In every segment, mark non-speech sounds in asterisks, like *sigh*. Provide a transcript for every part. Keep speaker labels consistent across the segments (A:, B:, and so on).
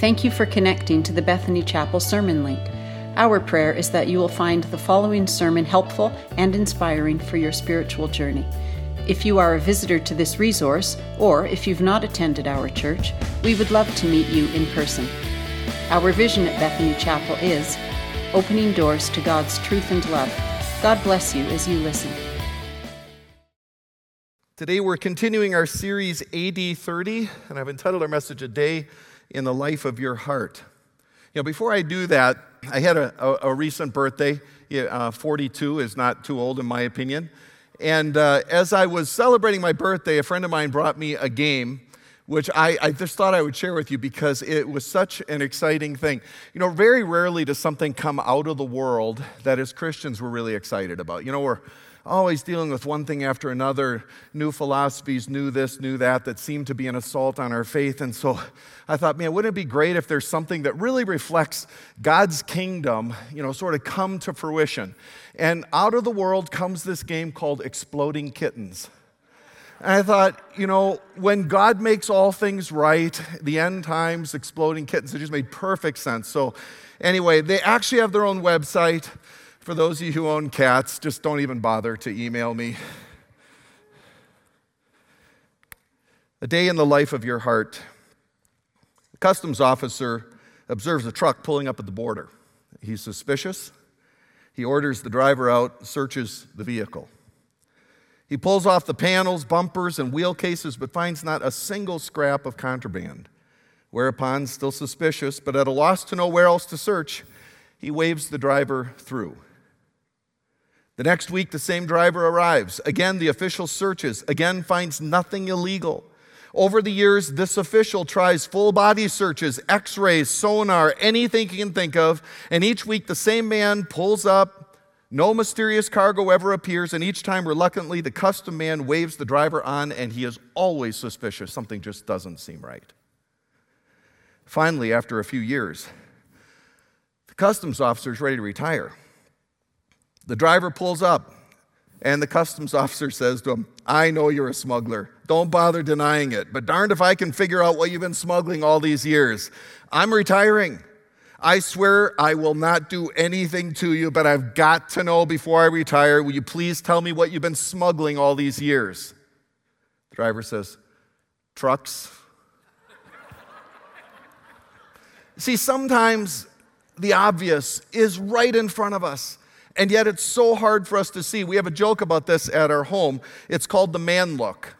A: Thank you for connecting to the Bethany Chapel Sermon Link. Our prayer is that you will find the following sermon helpful and inspiring for your spiritual journey. If you are a visitor to this resource, or if you've not attended our church, we would love to meet you in person. Our vision at Bethany Chapel is opening doors to God's truth and love. God bless you as you listen.
B: Today we're continuing our series AD 30, and I've entitled our message A Day in the life of your heart. You know, before I do that, I had a, a, a recent birthday. Uh, 42 is not too old, in my opinion. And uh, as I was celebrating my birthday, a friend of mine brought me a game, which I, I, just thought I would share with you because it was such an exciting thing. You know, very rarely does something come out of the world that as Christians we're really excited about. You know, we're always dealing with one thing after another, new philosophies, new this, new that, that seem to be an assault on our faith. And so I thought, man, wouldn't it be great if there's something that really reflects God's kingdom, you know, sort of come to fruition? And out of the world comes this game called Exploding Kittens. And I thought, you know, when God makes all things right, the end times, exploding kittens, it just made perfect sense. So, anyway, they actually have their own website. For those of you who own cats, just don't even bother to email me. A day in the life of your heart. A customs officer observes a truck pulling up at the border. He's suspicious. He orders the driver out, searches the vehicle. He pulls off the panels, bumpers, and wheel cases, but finds not a single scrap of contraband. Whereupon, still suspicious, but at a loss to know where else to search, he waves the driver through. The next week, the same driver arrives. Again, the official searches, again, finds nothing illegal. Over the years, this official tries full body searches, x rays, sonar, anything he can think of, and each week the same man pulls up. No mysterious cargo ever appears, and each time, reluctantly, the custom man waves the driver on, and he is always suspicious. Something just doesn't seem right. Finally, after a few years, the customs officer is ready to retire. The driver pulls up, and the customs *laughs* officer says to him, I know you're a smuggler. Don't bother denying it. But darned if I can figure out what you've been smuggling all these years. I'm retiring. I swear I will not do anything to you, but I've got to know before I retire. Will you please tell me what you've been smuggling all these years? The driver says, Trucks. *laughs* See, sometimes the obvious is right in front of us. And yet it's so hard for us to see. We have a joke about this at our home. It's called the man look.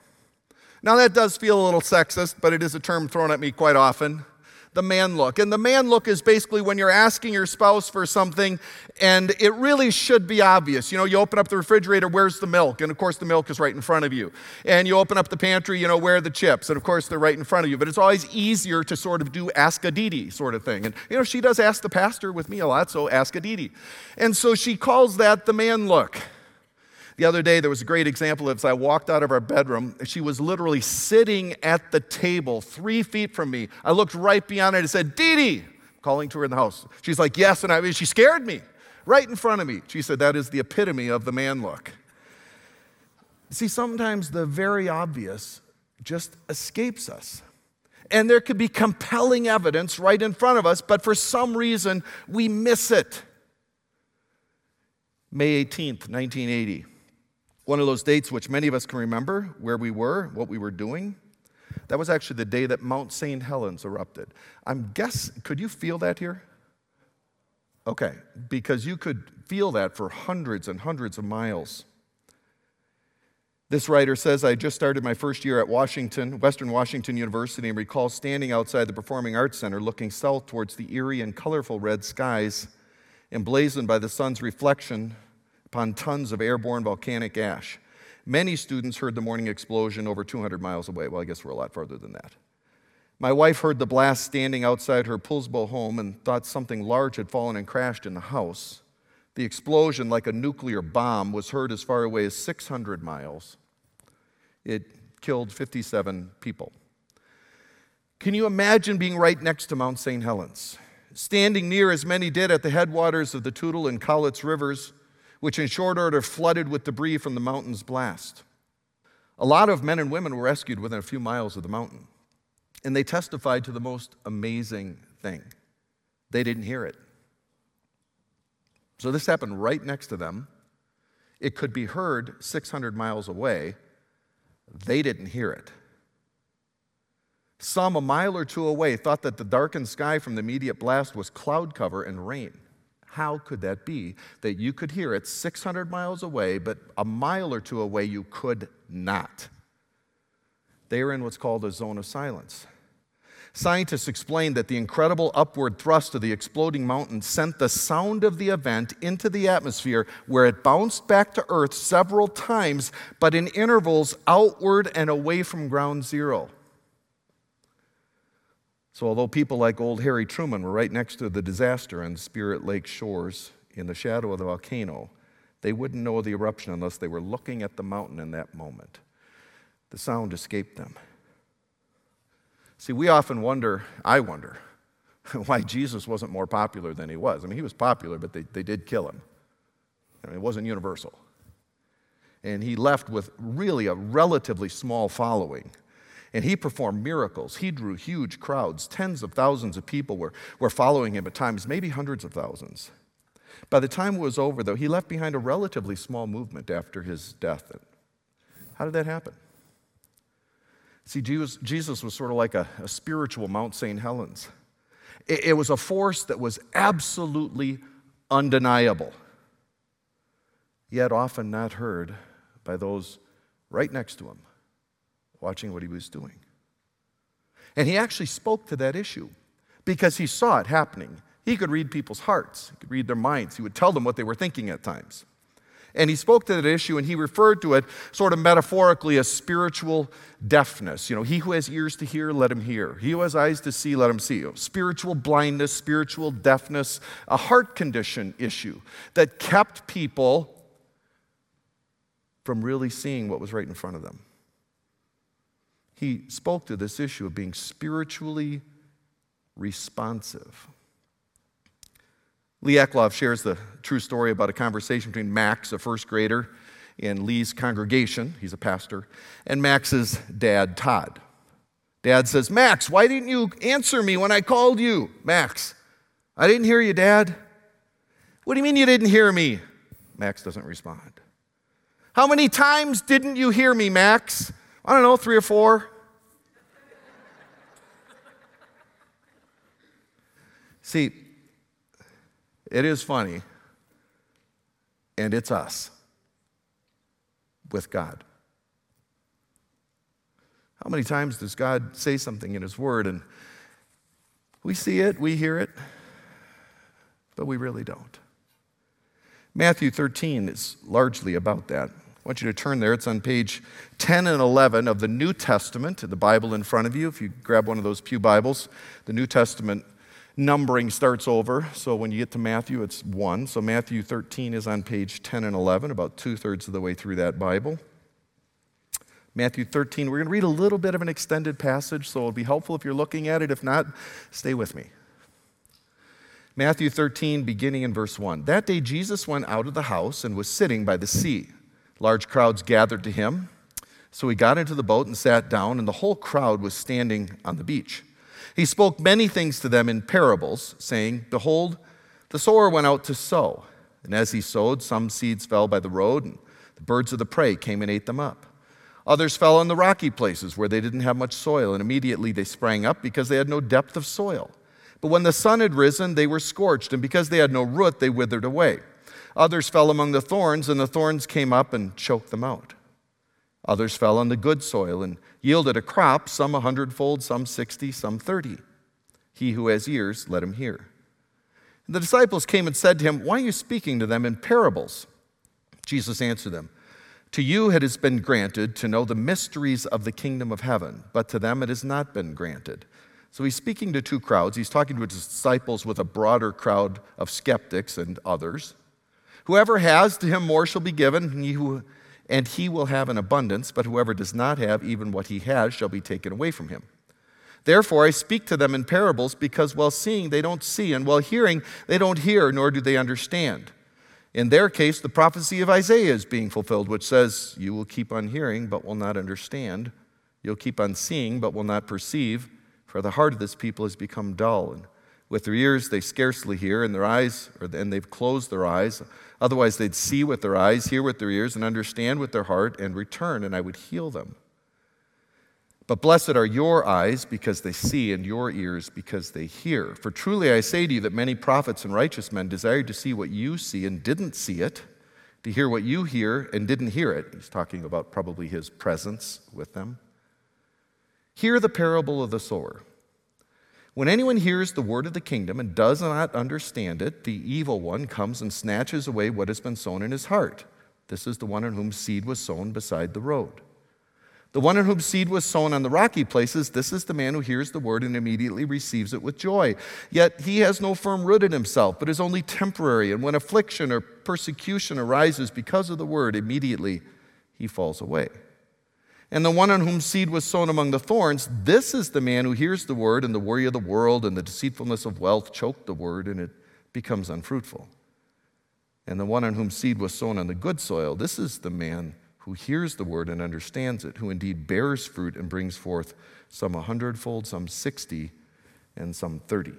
B: Now, that does feel a little sexist, but it is a term thrown at me quite often the man look. And the man look is basically when you're asking your spouse for something and it really should be obvious. You know, you open up the refrigerator, where's the milk? And of course, the milk is right in front of you. And you open up the pantry, you know, where are the chips? And of course, they're right in front of you. But it's always easier to sort of do ask a Dee sort of thing. And, you know, she does ask the pastor with me a lot, so ask a Dee And so she calls that the man look. The other day, there was a great example of as I walked out of our bedroom, she was literally sitting at the table three feet from me. I looked right beyond it and said, Dee Dee, calling to her in the house. She's like, Yes. And I mean, she scared me right in front of me. She said, That is the epitome of the man look. See, sometimes the very obvious just escapes us. And there could be compelling evidence right in front of us, but for some reason we miss it. May 18th, 1980. One of those dates which many of us can remember where we were, what we were doing. That was actually the day that Mount St. Helens erupted. I'm guess could you feel that here? Okay, because you could feel that for hundreds and hundreds of miles. This writer says, I just started my first year at Washington, Western Washington University, and recalls standing outside the Performing Arts Center looking south towards the eerie and colorful red skies, emblazoned by the sun's reflection upon tons of airborne volcanic ash. Many students heard the morning explosion over 200 miles away. Well, I guess we're a lot farther than that. My wife heard the blast standing outside her Poulsbo home and thought something large had fallen and crashed in the house. The explosion, like a nuclear bomb, was heard as far away as 600 miles. It killed 57 people. Can you imagine being right next to Mount St. Helens? Standing near, as many did, at the headwaters of the Toutle and Cowlitz rivers, which in short order flooded with debris from the mountain's blast. A lot of men and women were rescued within a few miles of the mountain, and they testified to the most amazing thing. They didn't hear it. So this happened right next to them. It could be heard 600 miles away. They didn't hear it. Some a mile or two away thought that the darkened sky from the immediate blast was cloud cover and rain. How could that be that you could hear it 600 miles away, but a mile or two away you could not? They are in what's called a zone of silence. Scientists explained that the incredible upward thrust of the exploding mountain sent the sound of the event into the atmosphere where it bounced back to Earth several times, but in intervals outward and away from ground zero. So, although people like old Harry Truman were right next to the disaster on Spirit Lake shores in the shadow of the volcano, they wouldn't know the eruption unless they were looking at the mountain in that moment. The sound escaped them. See, we often wonder, I wonder, *laughs* why Jesus wasn't more popular than he was. I mean, he was popular, but they, they did kill him. I mean, it wasn't universal. And he left with really a relatively small following. And he performed miracles. He drew huge crowds. Tens of thousands of people were, were following him at times, maybe hundreds of thousands. By the time it was over, though, he left behind a relatively small movement after his death. How did that happen? See, Jesus, was sort of like a, a spiritual Mount St. Helens. It, it was a force that was absolutely undeniable, yet often not heard by those right next to him, watching what he was doing. And he actually spoke to that issue because he saw it happening. He could read people's hearts, he could read their minds, he would tell them what they were thinking at times. And he spoke to that issue and he referred to it sort of metaphorically as spiritual deafness. You know, he who has ears to hear, let him hear. He who has eyes to see, let him see. Spiritual blindness, spiritual deafness, a heart condition issue that kept people from really seeing what was right in front of them. He spoke to this issue of being spiritually responsive. Lee Eclov shares the true story about a conversation between Max, a first grader, in Lee's congregation. He's a pastor, and Max's dad, Todd. Dad says, Max, why didn't you answer me when I called you? Max, I didn't hear you, Dad. What do you mean you didn't hear me? Max doesn't respond. How many times didn't you hear me, Max? I don't know, three or four. See, it is funny, and it's us with God. How many times does God say something in His Word and we see it, we hear it, but we really don't? Matthew 13 is largely about that. I want you to turn there. It's on page 10 and 11 of the New Testament, the Bible in front of you. If you grab one of those Pew Bibles, the New Testament numbering starts over. So when you get to Matthew, it's 1. So Matthew 13 is on page 10 and 11, about two thirds of the way through that Bible. Matthew 13, we're going to read a little bit of an extended passage, so it'll be helpful if you're looking at it. If not, stay with me. Matthew 13, beginning in verse 1. That day Jesus went out of the house and was sitting by the sea. Large crowds gathered to him. So he got into the boat and sat down, and the whole crowd was standing on the beach. He spoke many things to them in parables, saying, Behold, the sower went out to sow. And as he sowed, some seeds fell by the road, and the birds of the prey came and ate them up. Others fell on the rocky places where they didn't have much soil, and immediately they sprang up because they had no depth of soil. But when the sun had risen, they were scorched, and because they had no root, they withered away. Others fell among the thorns, and the thorns came up and choked them out. Others fell on the good soil and yielded a crop, some a hundredfold, some sixty, some thirty. He who has ears, let him hear. And the disciples came and said to him, Why are you speaking to them in parables? Jesus answered them, To you it has been granted to know the mysteries of the kingdom of heaven, but to them it has not been granted. So he's speaking to two crowds. He's talking to his disciples with a broader crowd of skeptics and others. Whoever has, to him more shall be given, and he who and he will have an abundance, but whoever does not have even what he has shall be taken away from him. Therefore, I speak to them in parables, because while seeing they don't see, and while hearing they don't hear, nor do they understand. In their case, the prophecy of Isaiah is being fulfilled, which says, You will keep on hearing, but will not understand. You'll keep on seeing, but will not perceive, for the heart of this people has become dull, and With their ears, they scarcely hear, and their eyes, and they've closed their eyes. Otherwise, they'd see with their eyes, hear with their ears, and understand with their heart, and return, and I would heal them. But blessed are your eyes because they see, and your ears because they hear. For truly I say to you that many prophets and righteous men desired to see what you see and didn't see it, to hear what you hear and didn't hear it. He's talking about probably his presence with them. Hear the parable of the sower. When anyone hears the word of the kingdom and does not understand it, the evil one comes and snatches away what has been sown in his heart. This is the one in whom seed was sown beside the road. The one in whom seed was sown on the rocky places, this is the man who hears the word and immediately receives it with joy. Yet he has no firm root in himself, but is only temporary. And when affliction or persecution arises because of the word, immediately he falls away. And the one on whom seed was sown among the thorns, this is the man who hears the word, and the worry of the world and the deceitfulness of wealth choke the word, and it becomes unfruitful. And the one on whom seed was sown on the good soil, this is the man who hears the word and understands it, who indeed bears fruit and brings forth some a hundredfold, some sixty, and some thirty.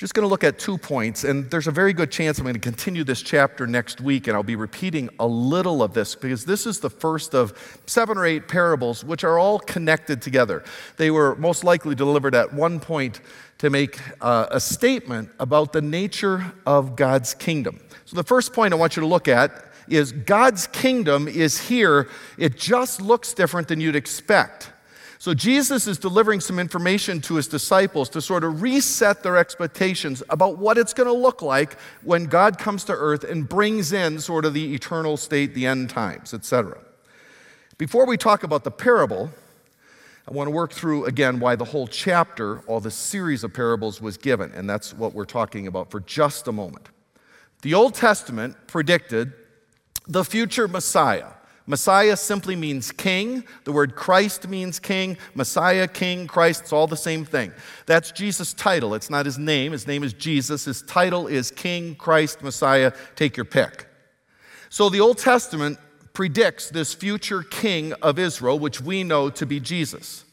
B: Just going to look at two points, and there's a very good chance I'm going to continue this chapter next week, and I'll be repeating a little of this because this is the first of seven or eight parables, which are all connected together. They were most likely delivered at one point to make uh, a statement about the nature of God's kingdom. So, the first point I want you to look at is God's kingdom is here, it just looks different than you'd expect. So Jesus is delivering some information to his disciples to sort of reset their expectations about what it's going to look like when God comes to earth and brings in sort of the eternal state, the end times, etc. Before we talk about the parable, I want to work through again why the whole chapter, all the series of parables was given, and that's what we're talking about for just a moment. The Old Testament predicted the future Messiah. Messiah simply means king. The word Christ means king. Messiah, king, Christ, it's all the same thing. That's Jesus' title. It's not his name. His name is Jesus. His title is King, Christ, Messiah. Take your pick. So the Old Testament predicts this future king of Israel, which we know to be Jesus.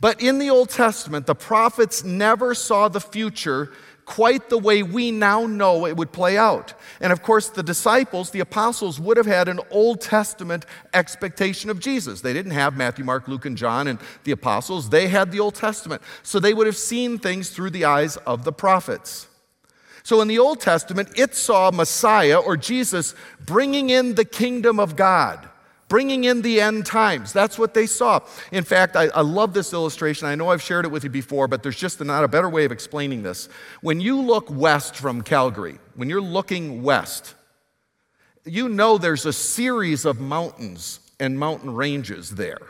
B: But in the Old Testament, the prophets never saw the future quite the way we now know it would play out. And of course, the disciples, the apostles, would have had an Old Testament expectation of Jesus. They didn't have Matthew, Mark, Luke, and John and the apostles, they had the Old Testament. So they would have seen things through the eyes of the prophets. So in the Old Testament, it saw Messiah or Jesus bringing in the kingdom of God bringing in the end times. That's what they saw. In fact, I, I, love this illustration. I know I've shared it with you before, but there's just not a better way of explaining this. When you look west from Calgary, when you're looking west, you know there's a series of mountains and mountain ranges there.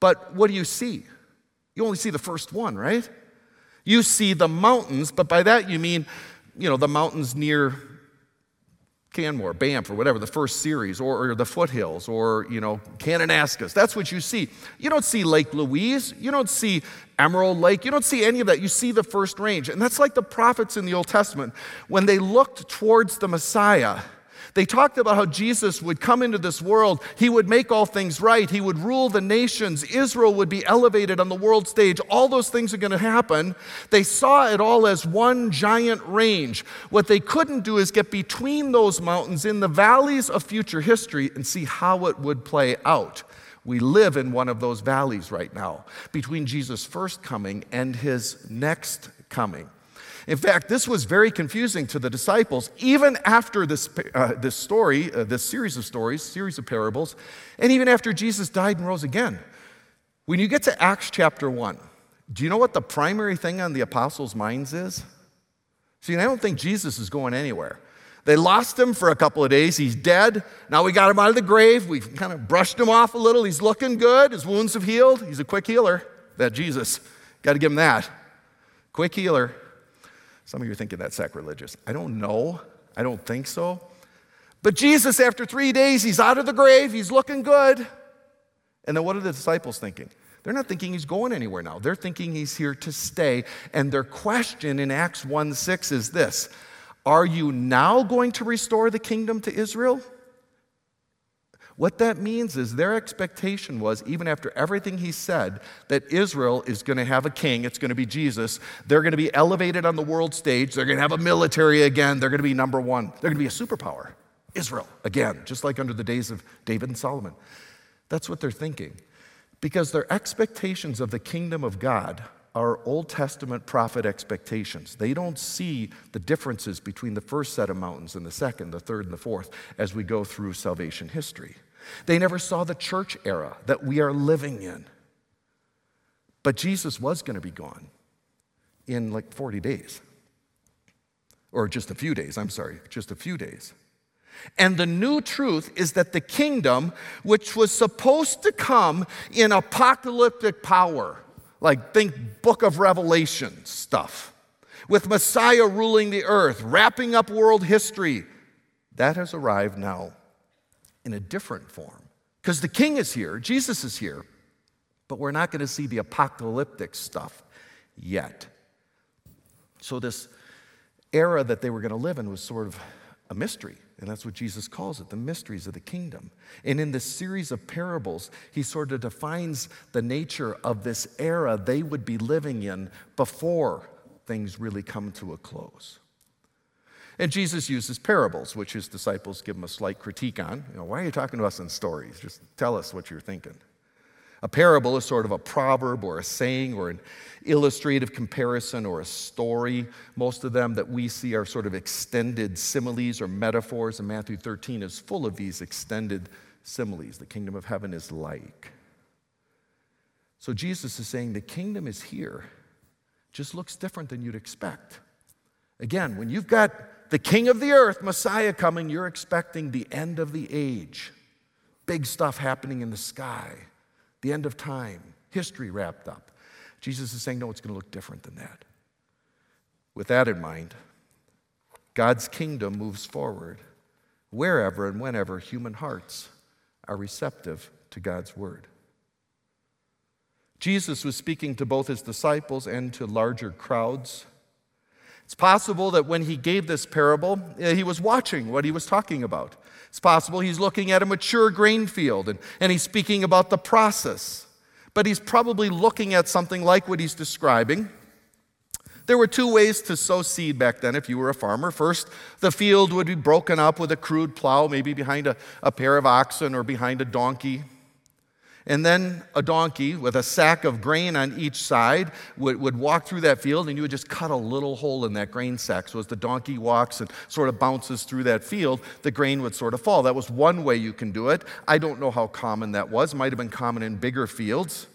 B: But what do you see? You only see the first one, right? You see the mountains, but by that you mean, you know, the mountains near Canmore, Banff, or whatever, the first series, or, or, the foothills, or, you know, Kananaskis. That's what you see. You don't see Lake Louise. You don't see Emerald Lake. You don't see any of that. You see the first range. And that's like the prophets in the Old Testament. When they looked towards the Messiah, they talked about how Jesus would come into this world, he would make all things right, he would rule the nations, Israel would be elevated on the world stage. All those things are going to happen. They saw it all as one giant range. What they couldn't do is get between those mountains in the valleys of future history and see how it would play out. We live in one of those valleys right now between Jesus' first coming and his next coming. In fact, this was very confusing to the disciples, even after this, uh, this story, uh, this series of stories, series of parables, and even after Jesus died and rose again. When you get to Acts chapter 1, do you know what the primary thing on the apostles' minds is? See, I don't think Jesus is going anywhere. They lost him for a couple of days. He's dead. Now we got him out of the grave. We've kind of brushed him off a little. He's looking good. His wounds have healed. He's a quick healer, that Jesus. Got to give him that. Quick healer. Some of you are thinking that's sacrilegious. I don't know. I don't think so. But Jesus, after three days, he's out of the grave, he's looking good. And then what are the disciples thinking? They're not thinking he's going anywhere now. They're thinking he's here to stay. And their question in Acts 1 6 is this Are you now going to restore the kingdom to Israel? What that means is their expectation was, even after everything he said, that Israel is going to have a king, it's going to be Jesus. They're going to be elevated on the world stage. They're going to have a military again. They're going to be number one. They're going to be a superpower. Israel again, just like under the days of David and Solomon. That's what they're thinking. Because their expectations of the kingdom of God are Old Testament prophet expectations. They don't see the differences between the first set of mountains and the second, the third, and the fourth as we go through salvation history. They never saw the church era that we are living in. But Jesus was going to be gone in like 40 days. Or just a few days, I'm sorry, just a few days. And the new truth is that the kingdom, which was supposed to come in apocalyptic power, like think book of Revelation stuff, with Messiah ruling the earth, wrapping up world history, that has arrived now in a different form. Because the king is here, Jesus is here, but we're not going to see the apocalyptic stuff yet. So, this era that they were going to live in was sort of a mystery. And that's what Jesus calls it the mysteries of the kingdom. And in this series of parables, he sort of defines the nature of this era they would be living in before things really come to a close. And Jesus uses parables, which his disciples give him a slight critique on. You know, why are you talking to us in stories? Just tell us what you're thinking. A parable is sort of a proverb or a saying or an illustrative comparison or a story. Most of them that we see are sort of extended similes or metaphors, and Matthew 13 is full of these extended similes. The kingdom of heaven is like. So Jesus is saying the kingdom is here, just looks different than you'd expect. Again, when you've got the king of the earth, Messiah, coming, you're expecting the end of the age. Big stuff happening in the sky the end of time, history wrapped up. Jesus is saying, no, it's going to look different than that. With that in mind, God's kingdom moves forward wherever and whenever human hearts are receptive to God's word. Jesus was speaking to both his disciples and to larger crowds. It's possible that when he gave this parable, eh, he was watching what he was talking about. It's possible he's looking at a mature grain field and, and he's speaking about the process. But he's probably looking at something like what he's describing. There were two ways to sow seed back then if you were a farmer. First, the field would be broken up with a crude plow, maybe behind a, a pair of oxen or behind a donkey. And then a donkey with a sack of grain on each side would, would walk through that field, and you would just cut a little hole in that grain sack. So as the donkey walks and sort of bounces through that field, the grain would sort of fall. That was one way you can do it. I don't know how common that was. It might have been common in bigger fields.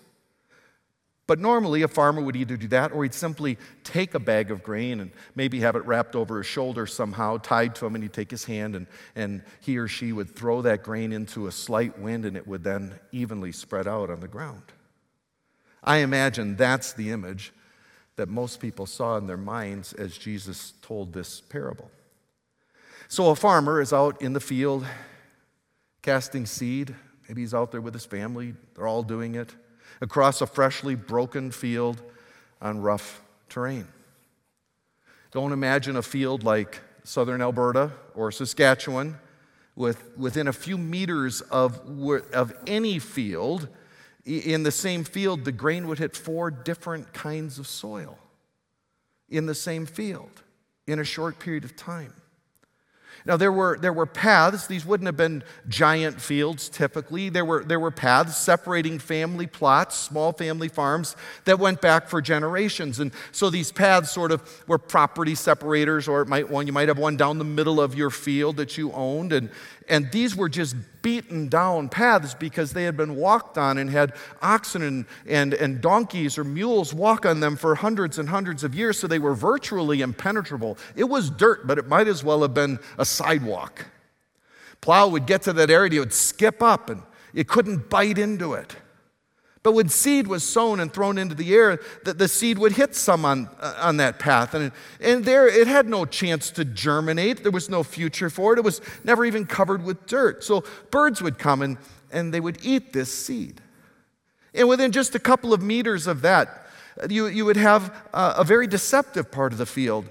B: But normally, a farmer would either do that or he'd simply take a bag of grain and maybe have it wrapped over his shoulder somehow, tied to him, and he'd take his hand and, and he or she would throw that grain into a slight wind and it would then evenly spread out on the ground. I imagine that's the image that most people saw in their minds as Jesus told this parable. So, a farmer is out in the field casting seed. Maybe he's out there with his family, they're all doing it across a freshly broken field on rough terrain. Don't imagine a field like southern Alberta or Saskatchewan with, within a few meters of, of any field. In the same field, the grain would hit four different kinds of soil in the same field in a short period of time. Now, there were, there were paths. These wouldn't have been giant fields typically. There were, there were paths separating family plots, small family farms that went back for generations. And so these paths sort of were property separators, or it might one, you might have one down the middle of your field that you owned. And, and these were just beaten down paths because they had been walked on and had oxen and, and, and donkeys or mules walk on them for hundreds and hundreds of years, so they were virtually impenetrable. It was dirt, but it might as well have been a sidewalk. Plow would get to that area, he would skip up, and it couldn't bite into it. But when seed was sown and thrown into the air, the, the seed would hit some on, uh, on that path. And, and there, it had no chance to germinate. There was no future for it. It was never even covered with dirt. So birds would come and, and they would eat this seed. And within just a couple of meters of that, you, you would have a, a very deceptive part of the field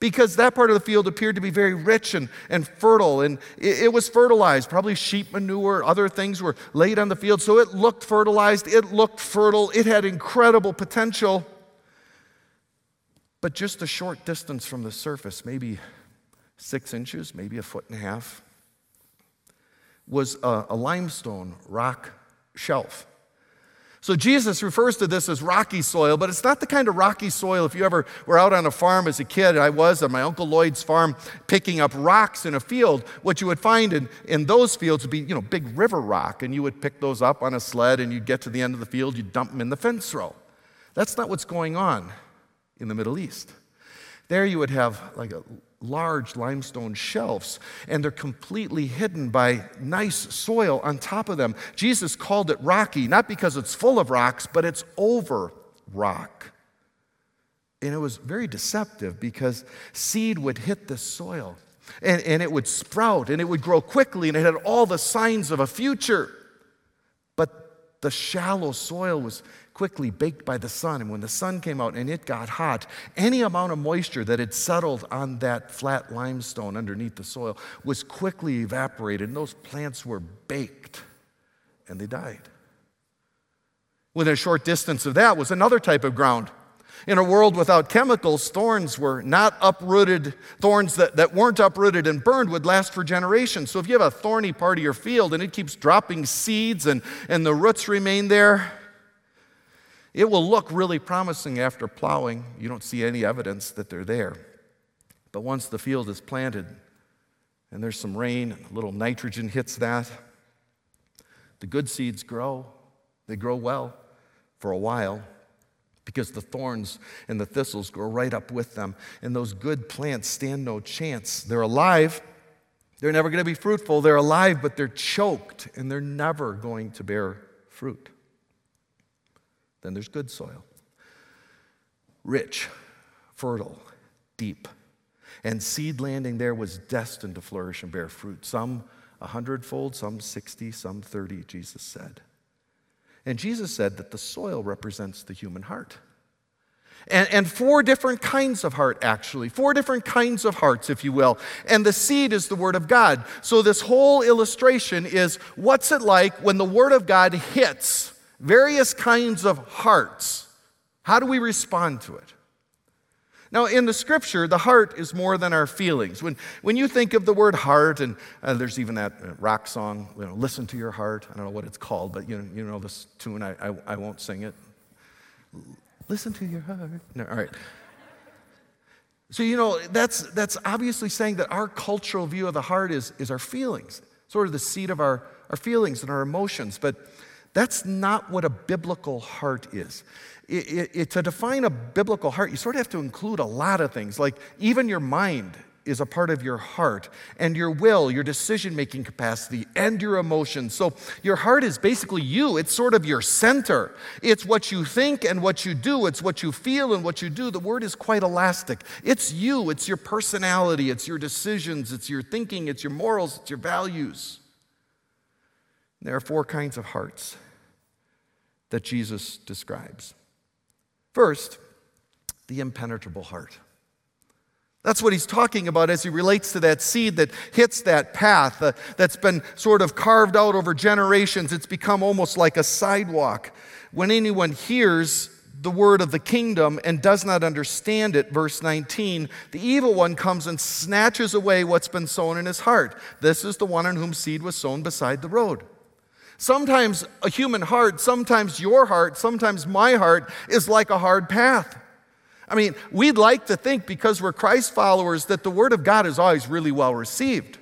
B: because that part of the field appeared to be very rich and, and fertile, and it, it, was fertilized. Probably sheep manure, other things were laid on the field, so it looked fertilized, it looked fertile, it had incredible potential. But just a short distance from the surface, maybe six inches, maybe a foot and a half, was a, a limestone rock shelf. So Jesus refers to this as rocky soil, but it's not the kind of rocky soil. If you ever were out on a farm as a kid, I was on my Uncle Lloyd's farm picking up rocks in a field. What you would find in, in those fields would be, you know, big river rock, and you would pick those up on a sled and you'd get to the end of the field, you'd dump them in the fence row. That's not what's going on in the Middle East. There you would have like a large limestone shelves, and they're completely hidden by nice soil on top of them. Jesus called it rocky, not because it's full of rocks, but it's over rock. And it was very deceptive because seed would hit the soil and, and it would sprout and it would grow quickly and it had all the signs of a future. But the shallow soil was quickly baked by the sun. And when the sun came out and it got hot, any amount of moisture that had settled on that flat limestone underneath the soil was quickly evaporated, and those plants were baked and they died. Within a short distance of that was another type of ground. In a world without chemicals, thorns were not uprooted. Thorns that, that weren't uprooted and burned would last for generations. So if you have a thorny part of your field and it keeps dropping seeds and, and the roots remain there, it will look really promising after plowing. You don't see any evidence that they're there. But once the field is planted and there's some rain, a little nitrogen hits that, the good seeds grow. They grow well for a while because the thorns and the thistles grow right up with them. And those good plants stand no chance. They're alive. They're never going to be fruitful. They're alive, but they're choked and they're never going to bear fruit. Then there's good soil. Rich, fertile, deep. And seed landing there was destined to flourish and bear fruit. Some a hundredfold, some 60, some 30, Jesus said. And Jesus said that the soil represents the human heart. And, and, four different kinds of heart, actually. Four different kinds of hearts, if you will. And the seed is the Word of God. So, this whole illustration is what's it like when the Word of God hits various kinds of hearts. How do we respond to it? Now, in the scripture, the heart is more than our feelings. When, when you think of the word heart, and uh, there's even that uh, rock song, you know, Listen to Your Heart. I don't know what it's called, but you know, you know this tune. I, I, I won't sing it. Listen to your heart. No, all right. So, you know, that's, that's obviously saying that our cultural view of the heart is, is our feelings, sort of the seat of our, our feelings and our emotions. But that's not what a biblical heart is. It, it, it, to define a biblical heart, you sort of have to include a lot of things, like even your mind is a part of your heart, and your will, your decision making capacity, and your emotions. So, your heart is basically you. It's sort of your center. It's what you think and what you do, it's what you feel and what you do. The word is quite elastic. It's you, it's your personality, it's your decisions, it's your thinking, it's your morals, it's your values. There are four kinds of hearts that Jesus describes. First, the impenetrable heart. That's what he's talking about as he relates to that seed that hits that path uh, that's been sort of carved out over generations. It's become almost like a sidewalk. When anyone hears the word of the kingdom and does not understand it, verse 19, the evil one comes and snatches away what's been sown in his heart. This is the one in whom seed was sown beside the road. Sometimes a human heart, sometimes your heart, sometimes my heart is like a hard path. I mean, we'd like to think because we're Christ followers that the Word of God is always really well received.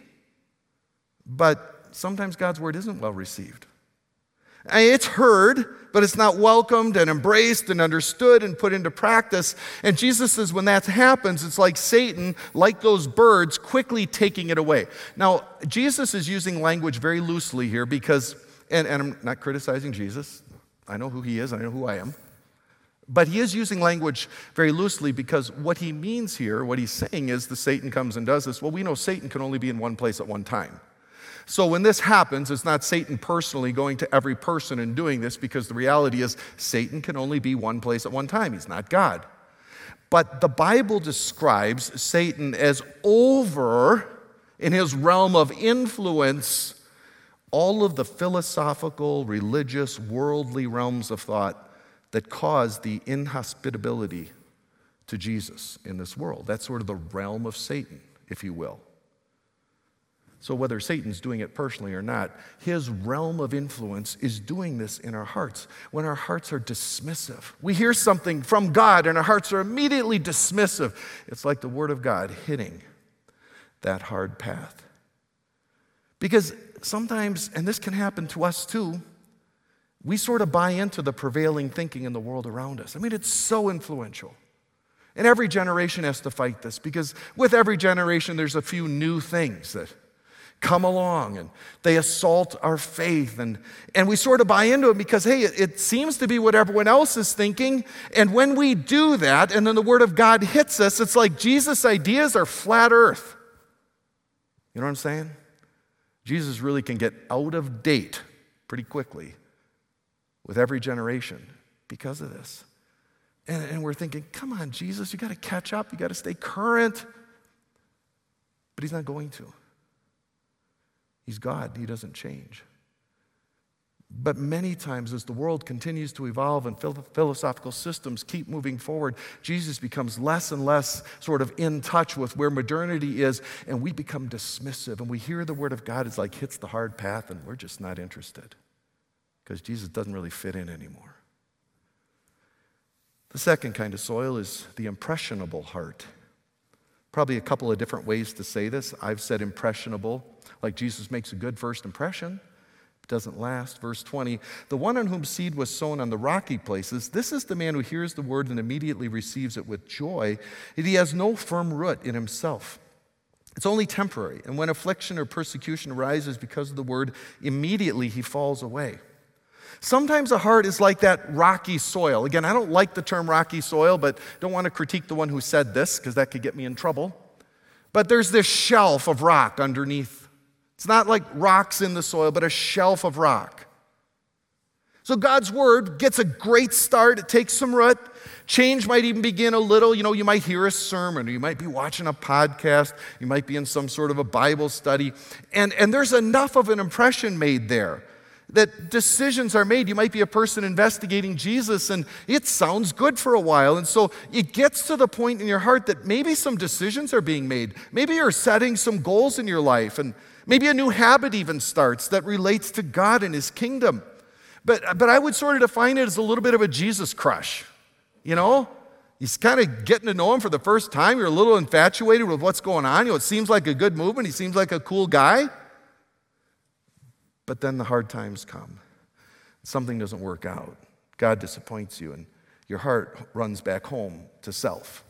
B: But sometimes God's Word isn't well received. It's heard, but it's not welcomed and embraced and understood and put into practice. And Jesus says when that happens, it's like Satan, like those birds, quickly taking it away. Now, Jesus is using language very loosely here because and, and I'm not criticizing Jesus. I know who he is, I know who I am. But he is using language very loosely because what he means here, what he's saying is the Satan comes and does this. Well, we know Satan can only be in one place at one time. So when this happens, it's not Satan personally going to every person and doing this because the reality is Satan can only be one place at one time. He's not God. But the Bible describes Satan as over in his realm of influence all of the philosophical, religious, worldly realms of thought that cause the inhospitability to Jesus in this world. That's sort of the realm of Satan, if you will. So, whether Satan's doing it personally or not, his realm of influence is doing this in our hearts. When our hearts are dismissive, we hear something from God and our hearts are immediately dismissive. It's like the Word of God hitting that hard path. Because sometimes, and this can happen to us too, we sort of buy into the prevailing thinking in the world around us. I mean, it's so influential. And every generation has to fight this because with every generation, there's a few new things that come along and they assault our faith. And, and we sort of buy into it because, hey, it, it, seems to be what everyone else is thinking. And when we do that, and then the Word of God hits us, it's like Jesus' ideas are flat earth. You know what I'm saying? Jesus really can get out of date pretty quickly with every generation because of this. And, and we're thinking, come on, Jesus, you got to catch up, you got to stay current. But he's not going to. He's God, He doesn't change. But many times, as the world continues to evolve and philosophical systems keep moving forward, Jesus becomes less and less sort of in touch with where modernity is, and we become dismissive. And we hear the word of God is like hits the hard path, and we're just not interested because Jesus doesn't really fit in anymore. The second kind of soil is the impressionable heart. Probably a couple of different ways to say this. I've said impressionable like Jesus makes a good first impression. Doesn't last. Verse 20 The one on whom seed was sown on the rocky places, this is the man who hears the word and immediately receives it with joy, and he has no firm root in himself. It's only temporary, and when affliction or persecution arises because of the word, immediately he falls away. Sometimes a heart is like that rocky soil. Again, I don't like the term rocky soil, but don't want to critique the one who said this because that could get me in trouble. But there's this shelf of rock underneath it's not like rocks in the soil, but a shelf of rock. So God's word gets a great start. It takes some root. Change might even begin a little. You know, you might hear a sermon, or you might be watching a podcast, you might be in some sort of a Bible study, and, and there's enough of an impression made there that decisions are made. You might be a person investigating Jesus, and it sounds good for a while. And so it gets to the point in your heart that maybe some decisions are being made. Maybe you're setting some goals in your life, and Maybe a new habit even starts that relates to God and His kingdom. But, but I would sort of define it as a little bit of a Jesus crush. You know, he's kind of getting to know him for the first time. You're a little infatuated with what's going on. You know, it seems like a good movement. He seems like a cool guy. But then the hard times come. Something doesn't work out. God disappoints you, and your heart runs back home to self.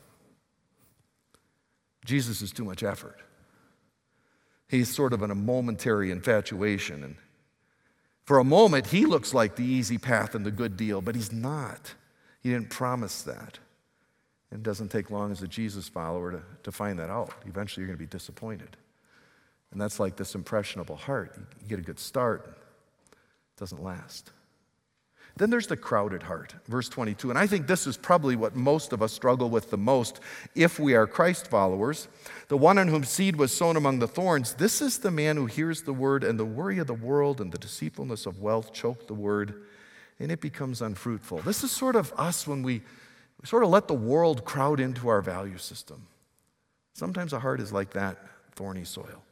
B: Jesus is too much effort. He's sort of in a momentary infatuation. And for a moment, he looks like the easy path and the good deal, but he's not. He didn't promise that. And it doesn't take long as a Jesus follower to, to find that out. Eventually, you're going to be disappointed. And that's like this impressionable heart. You get a good start, it doesn't last. Then there's the crowded heart, verse 22. And I think this is probably what most of us struggle with the most if we are Christ followers. The one on whom seed was sown among the thorns, this is the man who hears the word, and the worry of the world and the deceitfulness of wealth choke the word, and it becomes unfruitful. This is sort of us when we, we sort of let the world crowd into our value system. Sometimes a heart is like that thorny soil.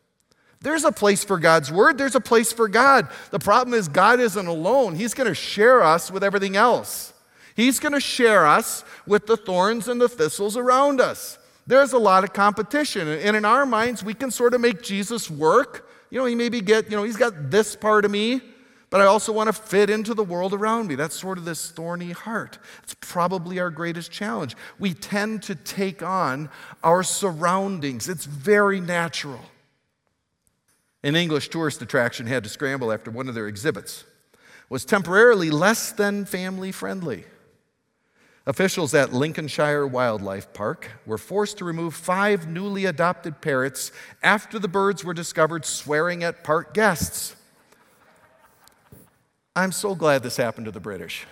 B: There's a place for God's word, there's a place for God. The problem is, God isn't alone. He's going to share us with everything else. He's going to share us with the thorns and the thistles around us. There's a lot of competition. And in our minds, we can sort of make Jesus work. You know, he maybe get, you know, he's got this part of me, but I also want to fit into the world around me. That's sort of this thorny heart. It's probably our greatest challenge. We tend to take on our surroundings, it's very natural. An English tourist attraction had to scramble after one of their exhibits was temporarily less than family friendly. Officials at Lincolnshire Wildlife Park were forced to remove five newly adopted parrots after the birds were discovered swearing at park guests. I'm so glad this happened to the British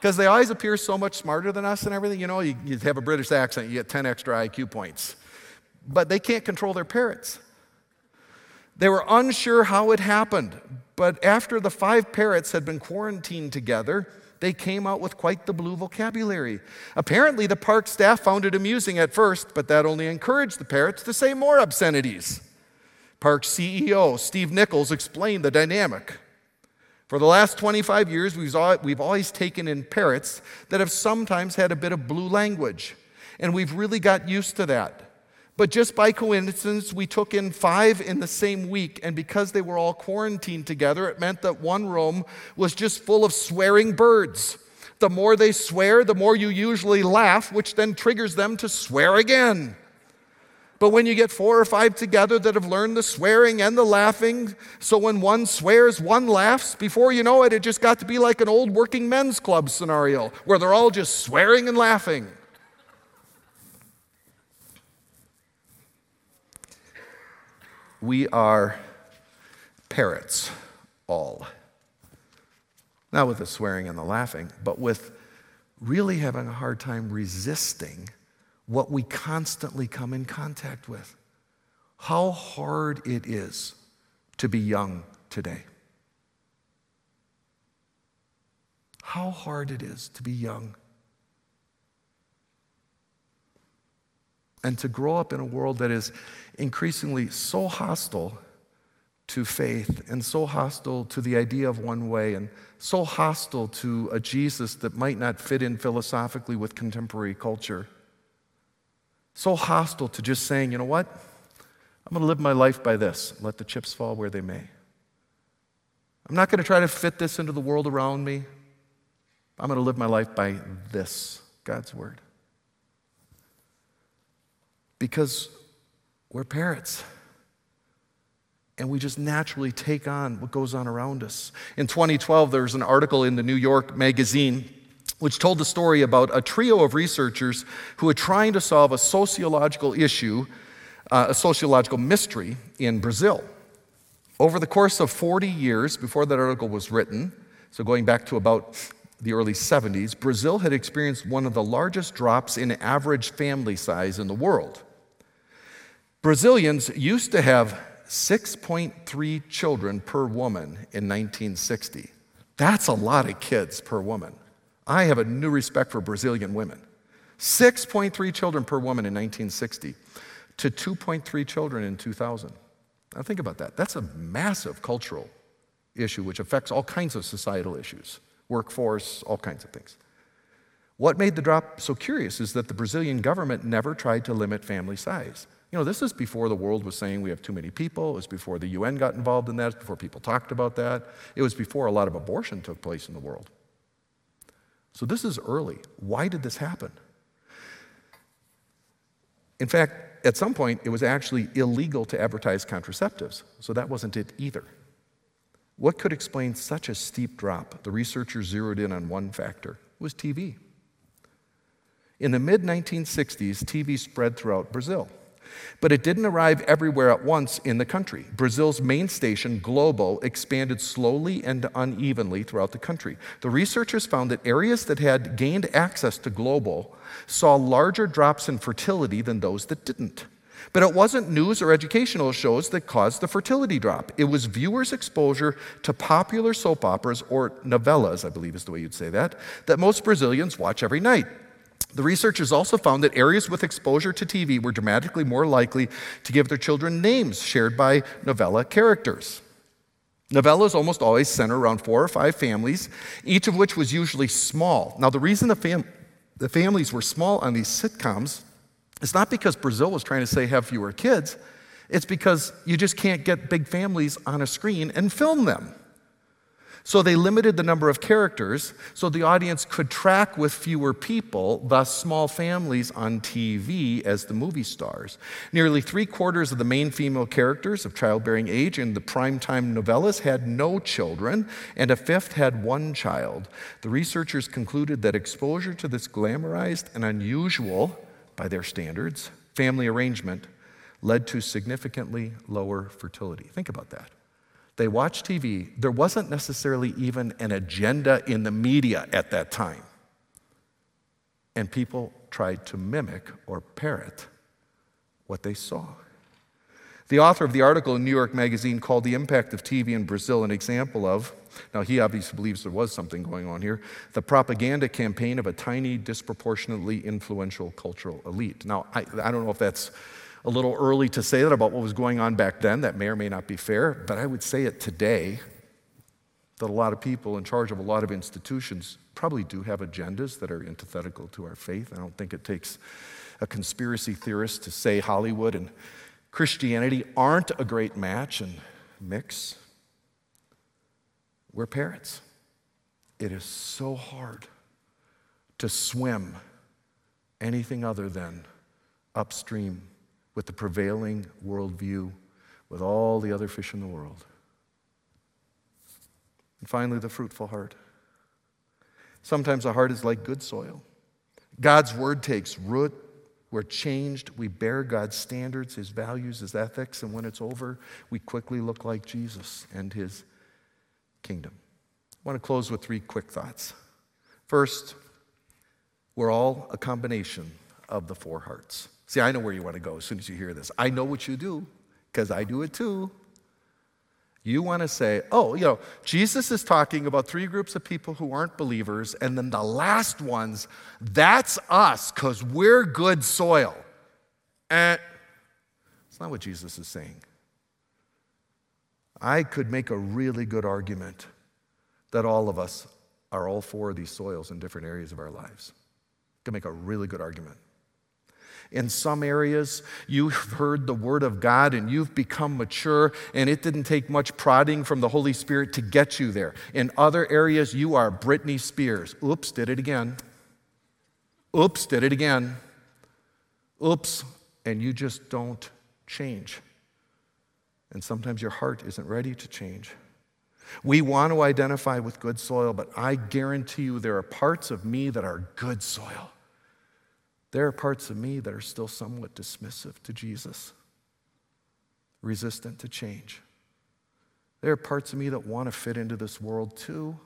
B: because they always appear so much smarter than us and everything. You know, you, you have a British accent, you get 10 extra IQ points. But they can't control their parrots. They were unsure how it happened, but after the five parrots had been quarantined together, they came out with quite the blue vocabulary. Apparently, the park staff found it amusing at first, but that only encouraged the parrots to say more obscenities. Park CEO Steve Nichols explained the dynamic. For the last 25 years, we've always taken in parrots that have sometimes had a bit of blue language, and we've really got used to that. But just by coincidence, we took in five in the same week, and because they were all quarantined together, it meant that one room was just full of swearing birds. The more they swear, the more you usually laugh, which then triggers them to swear again. But when you get four or five together that have learned the swearing and the laughing, so when one swears, one laughs, before you know it, it just got to be like an old working men's club scenario where they're all just swearing and laughing. We are parrots, all. Not with the swearing and the laughing, but with really having a hard time resisting what we constantly come in contact with. How hard it is to be young today. How hard it is to be young. And to grow up in a world that is increasingly so hostile to faith and so hostile to the idea of one way and so hostile to a Jesus that might not fit in philosophically with contemporary culture. So hostile to just saying, you know what? I'm going to live my life by this. Let the chips fall where they may. I'm not going to try to fit this into the world around me. I'm going to live my life by this God's word. Because we're parrots. And we just naturally take on what goes on around us. In 2012, there was an article in the New York Magazine which told the story about a trio of researchers who were trying to solve a sociological issue, uh, a sociological mystery in Brazil. Over the course of 40 years before that article was written, so going back to about the early 70s, Brazil had experienced one of the largest drops in average family size in the world. Brazilians used to have 6.3 children per woman in 1960. That's a lot of kids per woman. I have a new respect for Brazilian women. 6.3 children per woman in 1960 to 2.3 children in 2000. Now think about that. That's a massive cultural issue which affects all kinds of societal issues, workforce, all kinds of things. What made the drop so curious is that the Brazilian government never tried to limit family size. You know, this is before the world was saying we have too many people. It was before the UN got involved in that, before people talked about that. It was before a lot of abortion took place in the world. So this is early. Why did this happen? In fact, at some point, it was actually illegal to advertise contraceptives, so that wasn't it either. What could explain such a steep drop? The researchers zeroed in on one factor it was TV. In the mid 1960s, TV spread throughout Brazil. But it didn't arrive everywhere at once in the country. Brazil's main station, Globo, expanded slowly and unevenly throughout the country. The researchers found that areas that had gained access to Globo saw larger drops in fertility than those that didn't. But it wasn't news or educational shows that caused the fertility drop. It was viewers' exposure to popular soap operas, or novellas, I believe is the way you'd say that, that most Brazilians watch every night. The researchers also found that areas with exposure to TV were dramatically more likely to give their children names shared by novella characters. Novellas almost always center around four or five families, each of which was usually small. Now, the reason the, fam- the families were small on these sitcoms is not because Brazil was trying to say have fewer kids, it's because you just can't get big families on a screen and film them. So they limited the number of characters so the audience could track with fewer people, thus, small families on TV as the movie stars. Nearly three quarters of the main female characters of childbearing age in the primetime novellas had no children, and a fifth had one child. The researchers concluded that exposure to this glamorized and unusual, by their standards, family arrangement led to significantly lower fertility. Think about that. They watched TV. There wasn't necessarily even an agenda in the media at that time. and people tried to mimic or parrot what they saw. The author of the article in New York Magazine called the impact of TV in Brazil an example of, now he obviously believes there was something going on here, the propaganda campaign of a tiny, disproportionately influential cultural elite. Now, I, I don't know if that's a little early to say that about what was going on back then. That may or may not be fair, but I would say it today that a lot of people in charge of a lot of institutions probably do have agendas that are antithetical to our faith. I don't think it takes a conspiracy theorist to say Hollywood and Christianity aren't a great match and mix. We're parents. It is so hard to swim anything other than upstream with the prevailing worldview with all the other fish in the world. And finally, the fruitful heart. Sometimes a heart is like good soil. God's word takes root. We're changed. We bear God's standards, His values, His ethics, and when it's over, we quickly look like Jesus and His kingdom. I want to close with three quick thoughts. First, we're all a combination of the four hearts. See, I know where you want to go as soon as you hear this. I know what you do because I do it too. You want to say, oh, you know, Jesus is talking about three groups of people who aren't believers, and then the last ones, that's us because we're good soil. And it's not what Jesus is saying. I could make a really good argument that all of us are all four of these soils in different areas of our lives. Could make a really good argument. In some areas, you've heard the word of God and you've become mature, and it didn't take much prodding from the Holy Spirit to get you there. In other areas, you are Britney Spears. Oops, did it again. Oops, did it again. Oops, and you just don't change. And sometimes your heart isn't ready to change. We want to identify with good soil, but I guarantee you there are parts of me that are good soil. There are parts of me that are still somewhat dismissive to Jesus, resistant to change. There are parts of me that want to fit into this world too.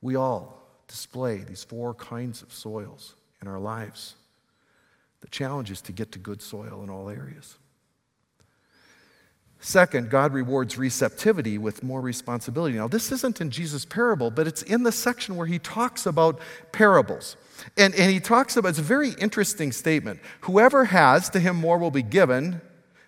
B: We all display these four kinds of soils in our lives. The challenge is to get to good soil in all areas. Second, God rewards receptivity with more responsibility. Now, this isn't in Jesus' parable, but it's in the section where he talks about parables. And, and he talks about, it's a very interesting statement. Whoever has, to him more will be given,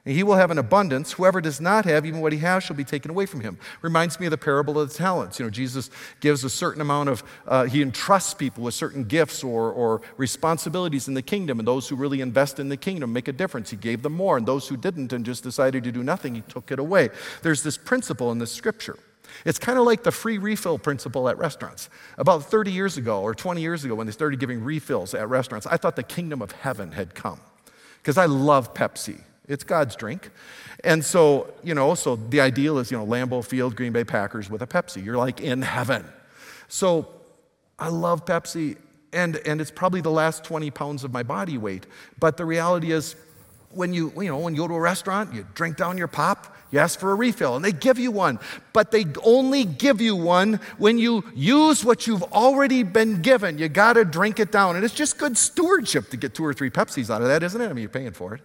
B: and he will have an abundance. Whoever does not have, even what he has, shall be taken away from him. Reminds me of the parable of the talents. You know, Jesus gives a certain amount of, uh, he entrusts people with certain gifts or, or responsibilities in the kingdom, and those who really invest in the kingdom make a difference. He gave them more, and those who didn't and just decided to do nothing, he took it away. There's this principle in the scripture. It's kind of like the free refill principle at restaurants. About 30 years ago or 20 years ago, when they started giving refills at restaurants, I thought the kingdom of heaven had come because I love Pepsi. It's God's drink. And so, you know, so the ideal is, you know, Lambeau Field, Green Bay Packers with a Pepsi. You're like in heaven. So I love Pepsi, and, and it's probably the last 20 pounds of my body weight. But the reality is, when you, you know, when you go to a restaurant, you drink down your pop, you ask for a refill, and they give you one. But they only give you one when you use what you've already been given. You got to drink it down. And it's just good stewardship to get two or three Pepsis out of that, isn't it? I mean, you're paying for it.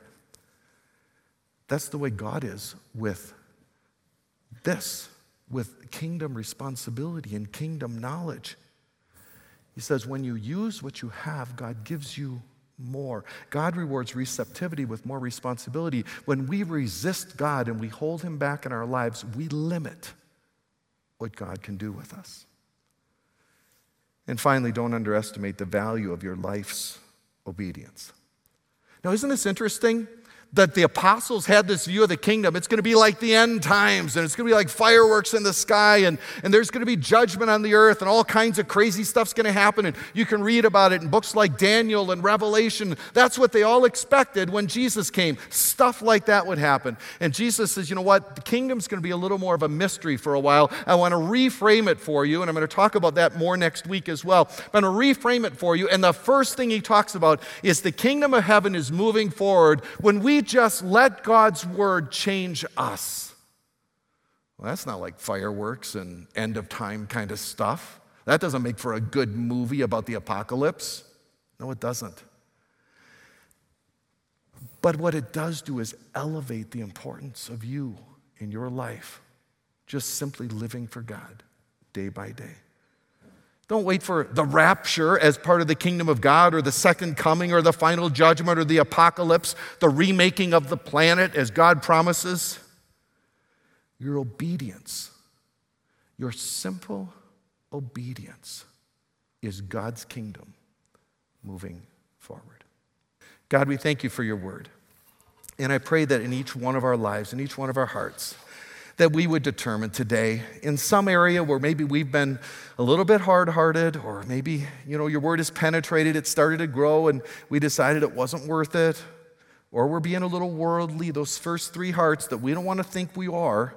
B: That's the way God is with this, with kingdom responsibility and kingdom knowledge. He says, when you use what you have, God gives you more. God rewards receptivity with more responsibility. When we resist God and we hold Him back in our lives, we limit what God can do with us. And finally, don't underestimate the value of your life's obedience. Now, isn't this interesting? That the apostles had this view of the kingdom. It's going to be like the end times, and it's going to be like fireworks in the sky, and, and there's going to be judgment on the earth, and all kinds of crazy stuff's going to happen. And you can read about it in books like Daniel and Revelation. That's what they all expected when Jesus came. Stuff like that would happen. And Jesus says, you know what? The kingdom's going to be a little more of a mystery for a while. I want to reframe it for you, and I'm going to talk about that more next week as well. I'm going to reframe it for you. And the first thing he talks about is the kingdom of heaven is moving forward when we just let God's word change us. Well, that's not like fireworks and end of time kind of stuff. That doesn't make for a good movie about the apocalypse. No, it doesn't. But what it does do is elevate the importance of you in your life, just simply living for God day by day. Don't wait for the rapture as part of the kingdom of God or the second coming or the final judgment or the apocalypse, the remaking of the planet as God promises. Your obedience, your simple obedience, is God's kingdom moving forward. God, we thank you for your word. And I pray that in each one of our lives, in each one of our hearts, that we would determine today in some area where maybe we've been a little bit hard hearted, or maybe, you know, your word has penetrated, it started to grow, and we decided it wasn't worth it, or we're being a little worldly, those first three hearts that we don't want to think we are.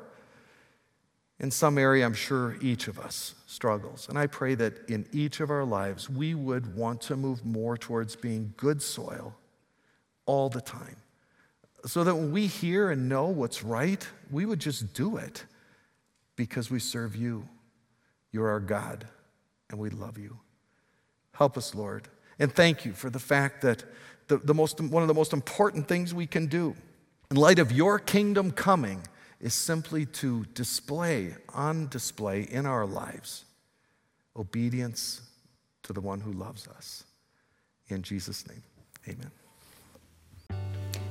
B: In some area, I'm sure each of us struggles. And I pray that in each of our lives, we would want to move more towards being good soil all the time so that when we hear and know what's right, we would just do it because we serve you. You're our God, and we love you. Help us, Lord. And thank you for the fact that the, the most, one of the most important things we can do in light of your kingdom coming is simply to display, on display in our lives, obedience to the one who loves us. In Jesus' name, amen.